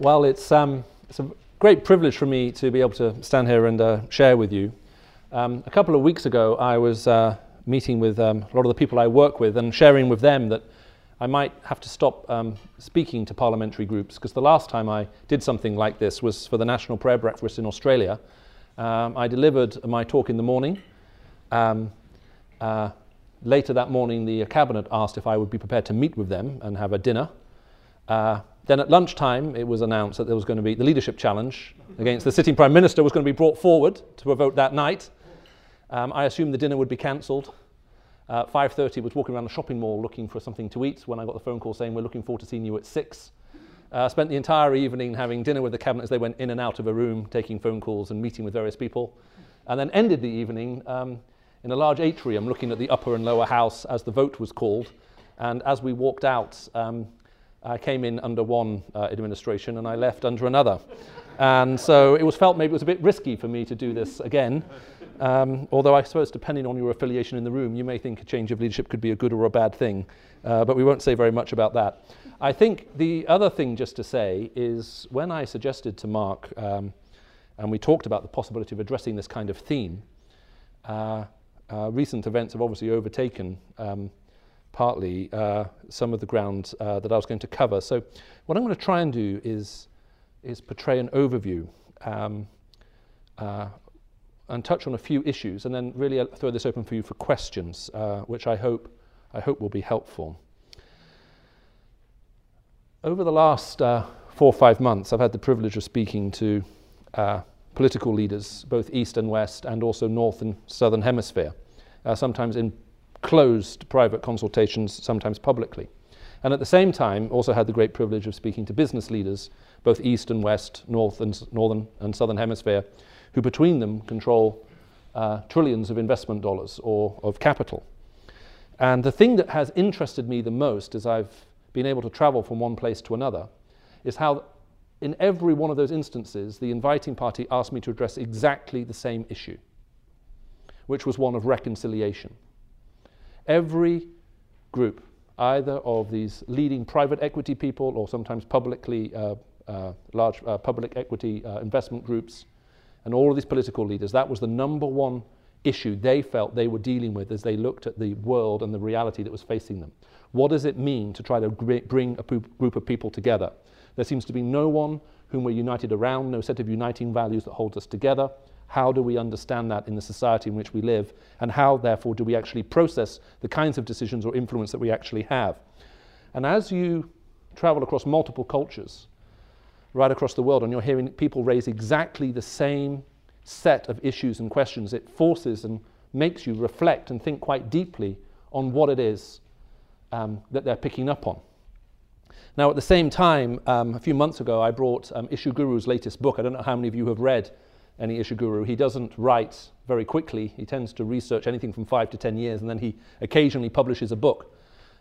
Well, it's, um, it's a great privilege for me to be able to stand here and uh, share with you. Um, a couple of weeks ago, I was uh, meeting with um, a lot of the people I work with and sharing with them that I might have to stop um, speaking to parliamentary groups because the last time I did something like this was for the National Prayer Breakfast in Australia. Um, I delivered my talk in the morning. Um, uh, later that morning, the cabinet asked if I would be prepared to meet with them and have a dinner. Then at lunchtime, it was announced that there was going to be the leadership challenge against the sitting prime minister was going to be brought forward to a vote that night. Um, I assumed the dinner would be cancelled. Uh, 5.30 was walking around the shopping mall looking for something to eat when I got the phone call saying we're looking forward to seeing you at 6. Uh, spent the entire evening having dinner with the cabinet as they went in and out of a room, taking phone calls and meeting with various people. And then ended the evening um, in a large atrium looking at the upper and lower house as the vote was called. And as we walked out, um, I came in under one uh, administration and I left under another. and so it was felt maybe it was a bit risky for me to do this again. Um, although I suppose, depending on your affiliation in the room, you may think a change of leadership could be a good or a bad thing. Uh, but we won't say very much about that. I think the other thing just to say is when I suggested to Mark, um, and we talked about the possibility of addressing this kind of theme, uh, uh, recent events have obviously overtaken um, partly uh, some of the ground uh, that I was going to cover. So what I'm going to try and do is, is portray an overview um, uh, and touch on a few issues and then really throw this open for you for questions, uh, which I hope, I hope will be helpful. Over the last uh, four or five months, I've had the privilege of speaking to uh, political leaders, both East and West, and also North and Southern Hemisphere, sometimes in closed private consultations, sometimes publicly. And at the same time, also had the great privilege of speaking to business leaders, both East and West, North and Northern and Southern Hemisphere, who between them control uh, trillions of investment dollars or of capital. And the thing that has interested me the most as I've been able to travel from one place to another is how in every one of those instances, the inviting party asked me to address exactly the same issue, which was one of reconciliation. Every group, either of these leading private equity people or sometimes publicly uh, uh, large uh, public equity uh, investment groups, and all of these political leaders, that was the number one issue they felt they were dealing with as they looked at the world and the reality that was facing them. What does it mean to try to bring a group of people together? There seems to be no one whom we're united around, no set of uniting values that holds us together. How do we understand that in the society in which we live? And how, therefore, do we actually process the kinds of decisions or influence that we actually have? And as you travel across multiple cultures, right across the world, and you're hearing people raise exactly the same set of issues and questions, it forces and makes you reflect and think quite deeply on what it is um, that they're picking up on. Now, at the same time, um, a few months ago, I brought um, Ishiguro's latest book. I don't know how many of you have read any Ishiguro. He doesn't write very quickly. He tends to research anything from five to ten years, and then he occasionally publishes a book.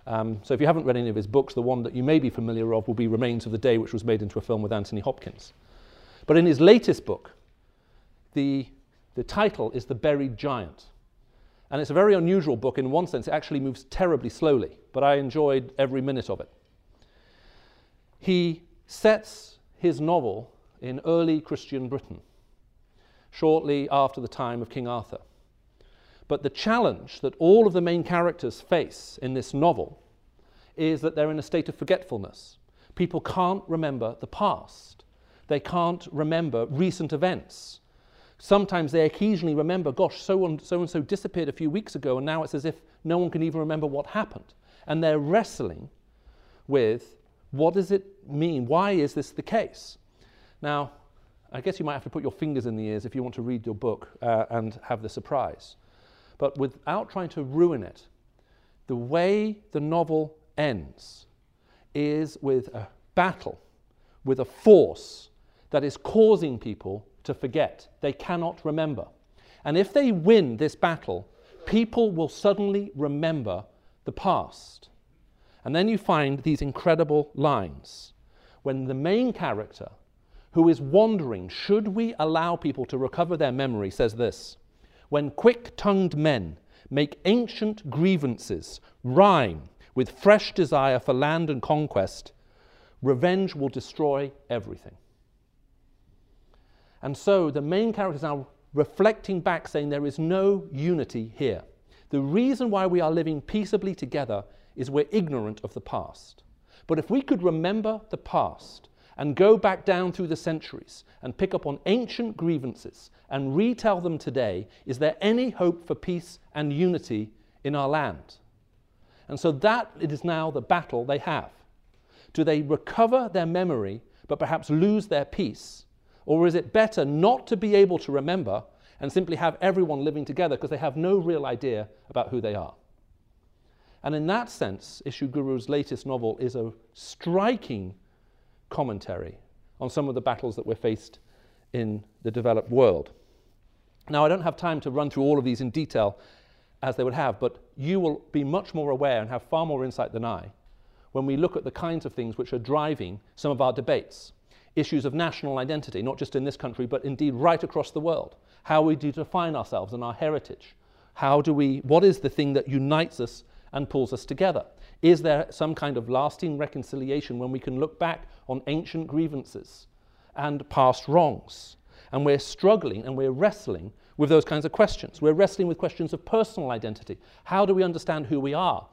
Um, so if you haven't read any of his books, the one that you may be familiar of will be Remains of the Day, which was made into a film with Anthony Hopkins. But in his latest book, the, the title is The Buried Giant. And it's a very unusual book in one sense. It actually moves terribly slowly, but I enjoyed every minute of it. He sets his novel in early Christian Britain shortly after the time of King Arthur. But the challenge that all of the main characters face in this novel is that they're in a state of forgetfulness. People can't remember the past, they can't remember recent events. Sometimes they occasionally remember, gosh, so and so, and so disappeared a few weeks ago, and now it's as if no one can even remember what happened. And they're wrestling with what does it mean? Why is this the case? Now, I guess you might have to put your fingers in the ears if you want to read your book uh, and have the surprise. But without trying to ruin it, the way the novel ends is with a battle, with a force that is causing people to forget. They cannot remember. And if they win this battle, people will suddenly remember the past. And then you find these incredible lines when the main character who is wondering, should we allow people to recover their memory, says this When quick tongued men make ancient grievances rhyme with fresh desire for land and conquest, Revenge will destroy everything. And so the main characters are reflecting back, saying there is no unity here. The reason why we are living peaceably together is we're ignorant of the past. But if we could remember the past and go back down through the centuries and pick up on ancient grievances and retell them today, is there any hope for peace and unity in our land? And so that it is now the battle they have. Do they recover their memory but perhaps lose their peace? Or is it better not to be able to remember and simply have everyone living together because they have no real idea about who they are? And in that sense, Guru's latest novel is a striking commentary on some of the battles that we're faced in the developed world. Now, I don't have time to run through all of these in detail as they would have, but you will be much more aware and have far more insight than I when we look at the kinds of things which are driving some of our debates. Issues of national identity, not just in this country, but indeed right across the world. How we do define ourselves and our heritage. How do we, what is the thing that unites us and pulls us together? Is there some kind of lasting reconciliation when we can look back on ancient grievances and past wrongs? And we're struggling and we're wrestling with those kinds of questions. We're wrestling with questions of personal identity. How do we understand who we are?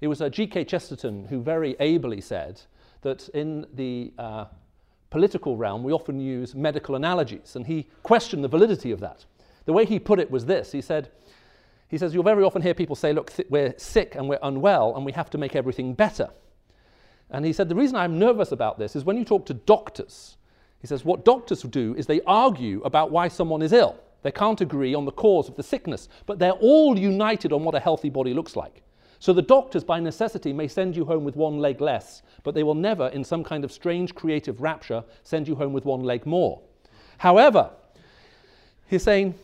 It was uh, G.K. Chesterton who very ably said that in the uh, political realm we often use medical analogies, and he questioned the validity of that. The way he put it was this he said, he says, You'll very often hear people say, Look, we're sick and we're unwell and we have to make everything better. And he said, The reason I'm nervous about this is when you talk to doctors, he says, What doctors do is they argue about why someone is ill. They can't agree on the cause of the sickness, but they're all united on what a healthy body looks like. So the doctors, by necessity, may send you home with one leg less, but they will never, in some kind of strange creative rapture, send you home with one leg more. However, he's saying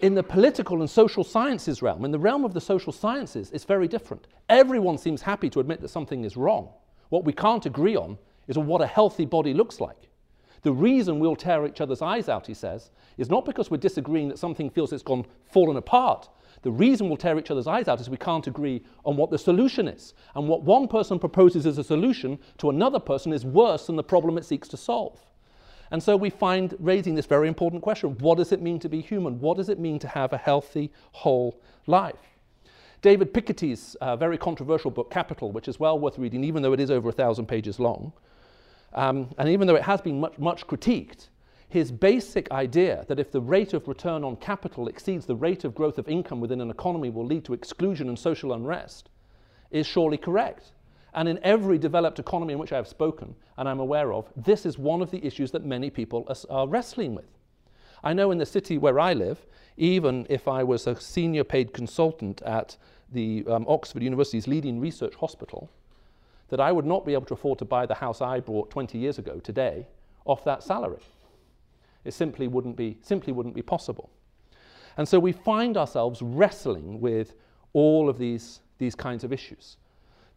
in the political and social sciences realm, in the realm of the social sciences, it's very different. Everyone seems happy to admit that something is wrong. What we can't agree on is on what a healthy body looks like. The reason we'll tear each other's eyes out, he says, is not because we're disagreeing that something feels it's gone fallen apart. The reason we'll tear each other's eyes out is we can't agree on what the solution is. And what one person proposes as a solution to another person is worse than the problem it seeks to solve. And so we find raising this very important question what does it mean to be human? What does it mean to have a healthy, whole life? David Piketty's uh, very controversial book, Capital, which is well worth reading, even though it is over a thousand pages long, um, and even though it has been much, much critiqued, his basic idea that if the rate of return on capital exceeds the rate of growth of income within an economy will lead to exclusion and social unrest is surely correct. And in every developed economy in which I have spoken and I'm aware of, this is one of the issues that many people are, wrestling with. I know in the city where I live, even if I was a senior paid consultant at the um, Oxford University's leading research hospital, that I would not be able to afford to buy the house I bought 20 years ago today off that salary. It simply wouldn't be, simply wouldn't be possible. And so we find ourselves wrestling with all of these, these kinds of issues.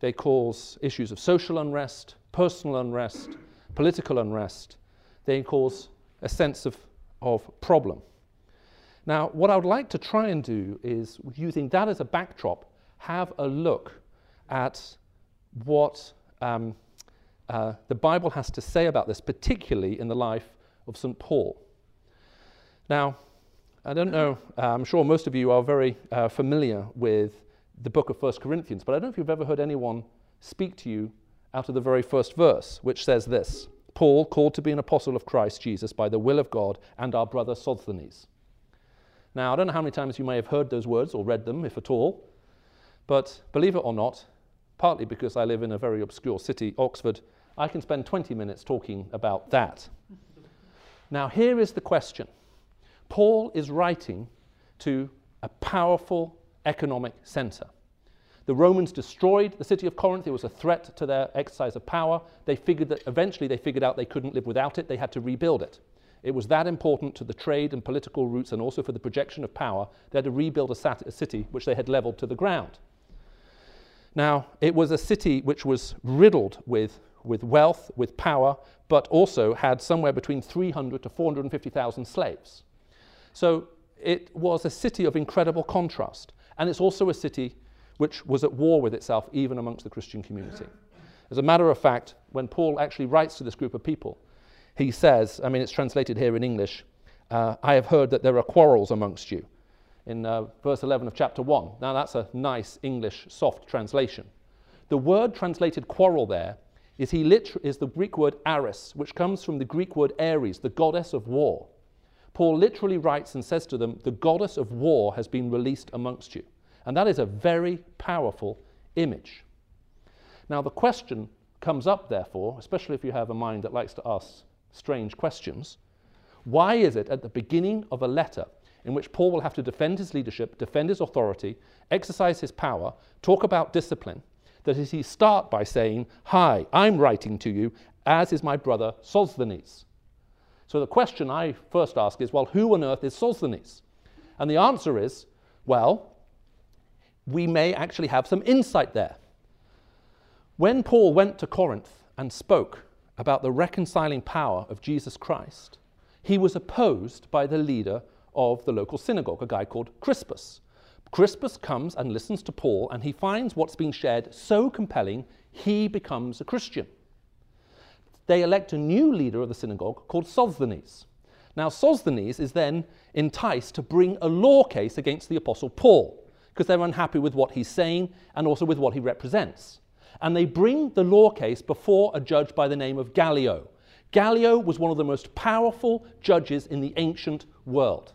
They cause issues of social unrest, personal unrest, political unrest. They cause a sense of, of problem. Now, what I would like to try and do is, using that as a backdrop, have a look at what um, uh, the Bible has to say about this, particularly in the life of St. Paul. Now, I don't know, uh, I'm sure most of you are very uh, familiar with the book of 1 Corinthians, but I don't know if you've ever heard anyone speak to you out of the very first verse, which says this Paul, called to be an apostle of Christ Jesus by the will of God, and our brother Sosthenes. Now, I don't know how many times you may have heard those words or read them, if at all, but believe it or not, partly because I live in a very obscure city, Oxford, I can spend 20 minutes talking about that. now, here is the question Paul is writing to a powerful economic center. The Romans destroyed the city of Corinth. It was a threat to their exercise of power. They figured that eventually they figured out they couldn't live without it. They had to rebuild it. It was that important to the trade and political routes and also for the projection of power. They had to rebuild a, sat- a city which they had leveled to the ground. Now, it was a city which was riddled with, with wealth, with power, but also had somewhere between 300 to 450,000 slaves. So it was a city of incredible contrast. And it's also a city which was at war with itself, even amongst the Christian community. As a matter of fact, when Paul actually writes to this group of people, he says, I mean, it's translated here in English, uh, I have heard that there are quarrels amongst you, in uh, verse 11 of chapter 1. Now, that's a nice English soft translation. The word translated quarrel there is, is the Greek word eris, which comes from the Greek word Ares, the goddess of war. Paul literally writes and says to them, The goddess of war has been released amongst you. And that is a very powerful image. Now, the question comes up, therefore, especially if you have a mind that likes to ask strange questions why is it at the beginning of a letter in which Paul will have to defend his leadership, defend his authority, exercise his power, talk about discipline, that he start by saying, Hi, I'm writing to you, as is my brother Sosthenes? So the question I first ask is, well, who on earth is Sosthenes? And the answer is, well, we may actually have some insight there. When Paul went to Corinth and spoke about the reconciling power of Jesus Christ, he was opposed by the leader of the local synagogue, a guy called Crispus. Crispus comes and listens to Paul, and he finds what's being shared so compelling, he becomes a Christian they elect a new leader of the synagogue called Sosthenes. Now, Sosthenes is then enticed to bring a law case against the Apostle Paul because they're unhappy with what he's saying and also with what he represents. And they bring the law case before a judge by the name of Gallio. Gallio was one of the most powerful judges in the ancient world.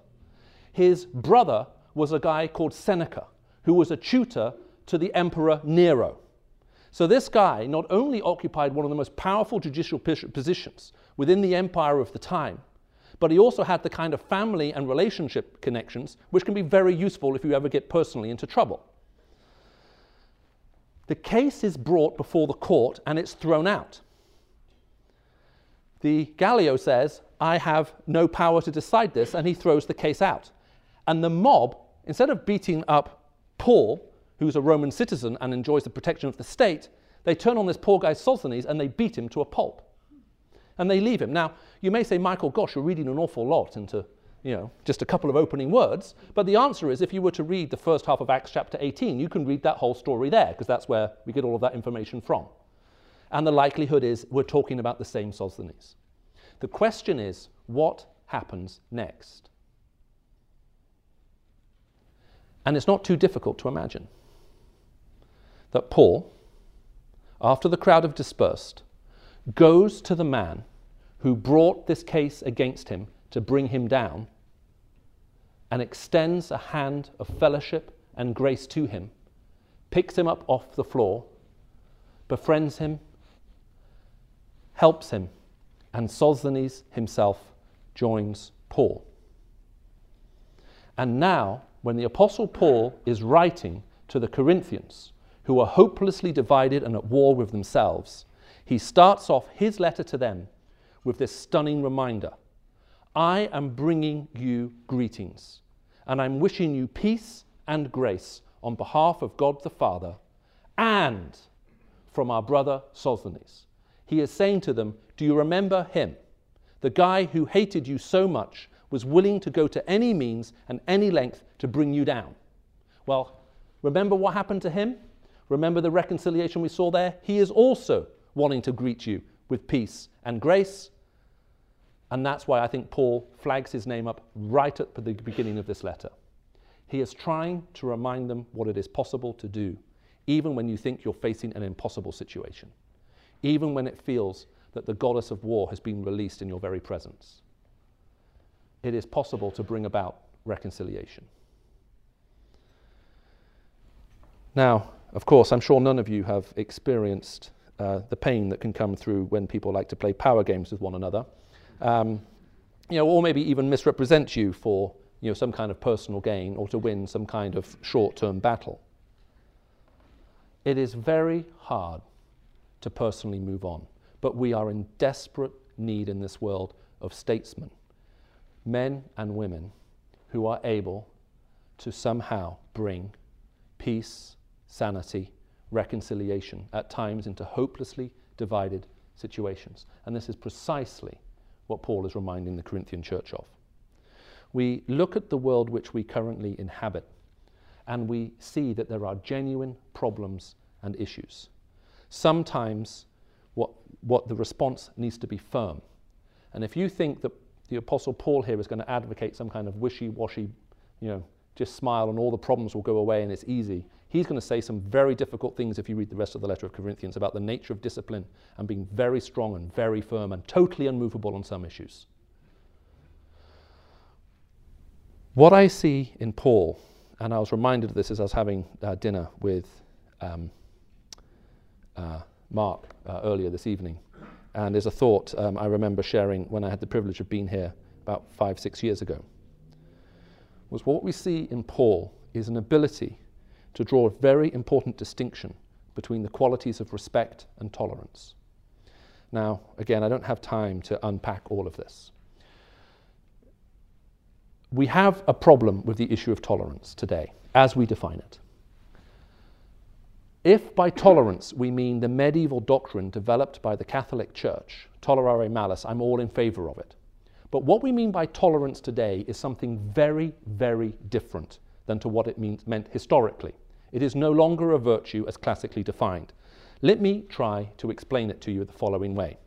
His brother was a guy called Seneca, who was a tutor to the Emperor Nero. So this guy not only occupied one of the most powerful judicial positions within the empire of the time, but he also had the kind of family and relationship connections which can be very useful if you ever get personally into trouble. The case is brought before the court and it's thrown out. The Gallio says, I have no power to decide this, and he throws the case out. And the mob, instead of beating up Paul, who's a Roman citizen and enjoys the protection of the state, they turn on this poor guy Sosthenes and they beat him to a pulp. And they leave him. Now, you may say, Michael, gosh, you're reading an awful lot into, you know, just a couple of opening words. But the answer is if you were to read the first half of Acts chapter 18, you can read that whole story there, because that's where we get all of that information from. And the likelihood is we're talking about the same Sosthenes. The question is, what happens next? And it's not too difficult to imagine that Paul, after the crowd have dispersed, goes to the man who brought this case against him to bring him down and extends a hand of fellowship and grace to him, picks him up off the floor, befriends him, helps him, and Sosthenes himself joins Paul. And now, when the Apostle Paul is writing to the Corinthians, who are hopelessly divided and at war with themselves, he starts off his letter to them with this stunning reminder I am bringing you greetings, and I'm wishing you peace and grace on behalf of God the Father and from our brother Sosthenes. He is saying to them, Do you remember him? The guy who hated you so much was willing to go to any means and any length to bring you down. Well, remember what happened to him? Remember the reconciliation we saw there? He is also wanting to greet you with peace and grace. And that's why I think Paul flags his name up right at the beginning of this letter. He is trying to remind them what it is possible to do, even when you think you're facing an impossible situation, even when it feels that the goddess of war has been released in your very presence. It is possible to bring about reconciliation. Now, of course, I'm sure none of you have experienced uh, the pain that can come through when people like to play power games with one another, um, you know, or maybe even misrepresent you for you know, some kind of personal gain or to win some kind of short-term battle. It is very hard to personally move on, but we are in desperate need in this world of statesmen, men and women who are able to somehow bring peace sanity, reconciliation, at times into hopelessly divided situations. And this is precisely what Paul is reminding the Corinthian church of. We look at the world which we currently inhabit and we see that there are genuine problems and issues. sometimes what, what the response needs to be firm. And if you think that the Apostle Paul here is going to advocate some kind of wishy washy, you know, just smile and all the problems will go away and it's easy, he's going to say some very difficult things if you read the rest of the letter of Corinthians about the nature of discipline and being very strong and very firm and totally unmovable on some issues. What I see in Paul, and I was reminded of this as I was having uh, dinner with um, uh, Mark uh, earlier this evening, and is a thought um, I remember sharing when I had the privilege of being here about five, six years ago, was what we see in Paul is an ability to draw a very important distinction between the qualities of respect and tolerance. Now, again, I don't have time to unpack all of this. We have a problem with the issue of tolerance today, as we define it. If by tolerance we mean the medieval doctrine developed by the Catholic Church, tolerare malice, I'm all in favor of it. But what we mean by tolerance today is something very, very different than to what it means, meant historically. It is no longer a virtue as classically defined. Let me try to explain it to you the following way.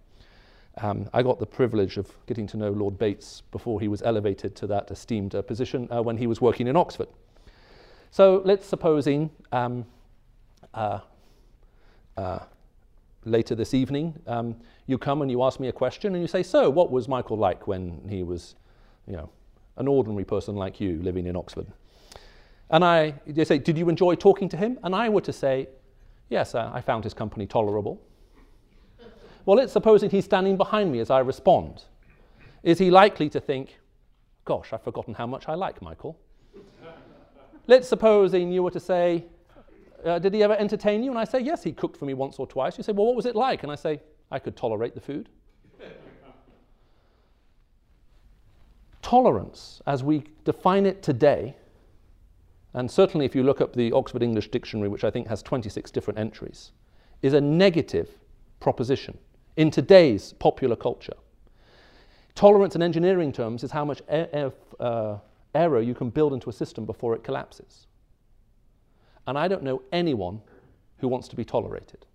Um, I got the privilege of getting to know Lord Bates before he was elevated to that esteemed uh, position uh, when he was working in Oxford. So let's supposing um, uh, uh, later this evening, um, you come and you ask me a question and you say, So, what was Michael like when he was, you know, an ordinary person like you living in Oxford? And I, they say, Did you enjoy talking to him? And I were to say, Yes, I found his company tolerable. well, let's supposing he's standing behind me as I respond. Is he likely to think, Gosh, I've forgotten how much I like Michael? let's supposing you were to say, uh, Did he ever entertain you? And I say, Yes, he cooked for me once or twice. You say, Well, what was it like? And I say, I could tolerate the food. Tolerance, as we define it today, and certainly if you look up the Oxford English Dictionary, which I think has 26 different entries, is a negative proposition in today's popular culture. Tolerance in engineering terms is how much er- uh, error you can build into a system before it collapses. And I don't know anyone who wants to be tolerated.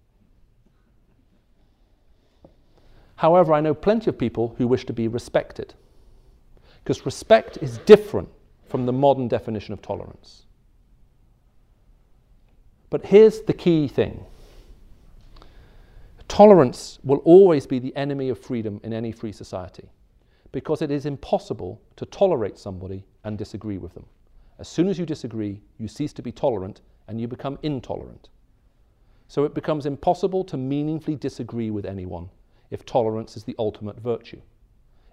However, I know plenty of people who wish to be respected. Because respect is different from the modern definition of tolerance. But here's the key thing tolerance will always be the enemy of freedom in any free society because it is impossible to tolerate somebody and disagree with them. As soon as you disagree, you cease to be tolerant and you become intolerant. So it becomes impossible to meaningfully disagree with anyone if tolerance is the ultimate virtue.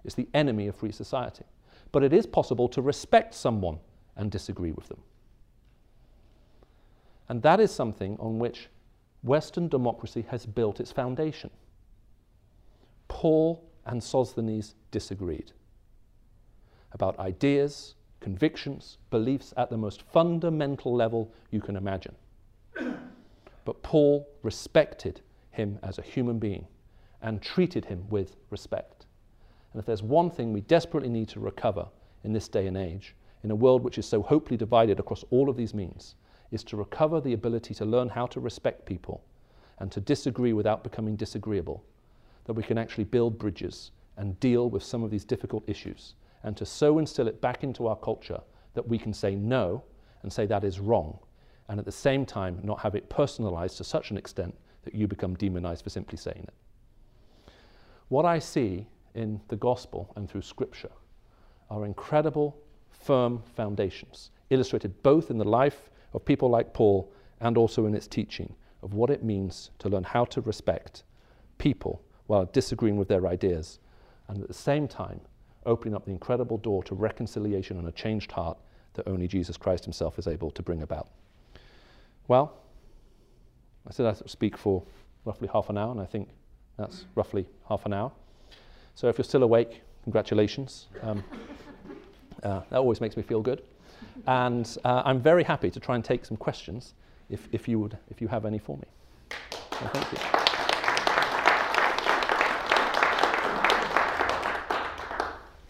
It's the enemy of free society. But it is possible to respect someone and disagree with them. And that is something on which Western democracy has built its foundation. Paul and Sosthenes disagreed about ideas, convictions, beliefs at the most fundamental level you can imagine. But Paul respected him as a human being and treated him with respect. And if there's one thing we desperately need to recover in this day and age, in a world which is so hopelessly divided across all of these means, is to recover the ability to learn how to respect people and to disagree without becoming disagreeable, that we can actually build bridges and deal with some of these difficult issues, and to so instill it back into our culture that we can say no and say that is wrong, and at the same time not have it personalized to such an extent that you become demonized for simply saying it. What I see in the gospel and through scripture are incredible, firm foundations, illustrated both in the life of people like Paul and also in its teaching of what it means to learn how to respect people while disagreeing with their ideas, and at the same time, opening up the incredible door to reconciliation and a changed heart that only Jesus Christ Himself is able to bring about. Well, I said I'd speak for roughly half an hour, and I think that's roughly half an hour. So if you're still awake, congratulations. Um, uh, that always makes me feel good. And uh, I'm very happy to try and take some questions if, if, you, would, if you have any for me. Thank you.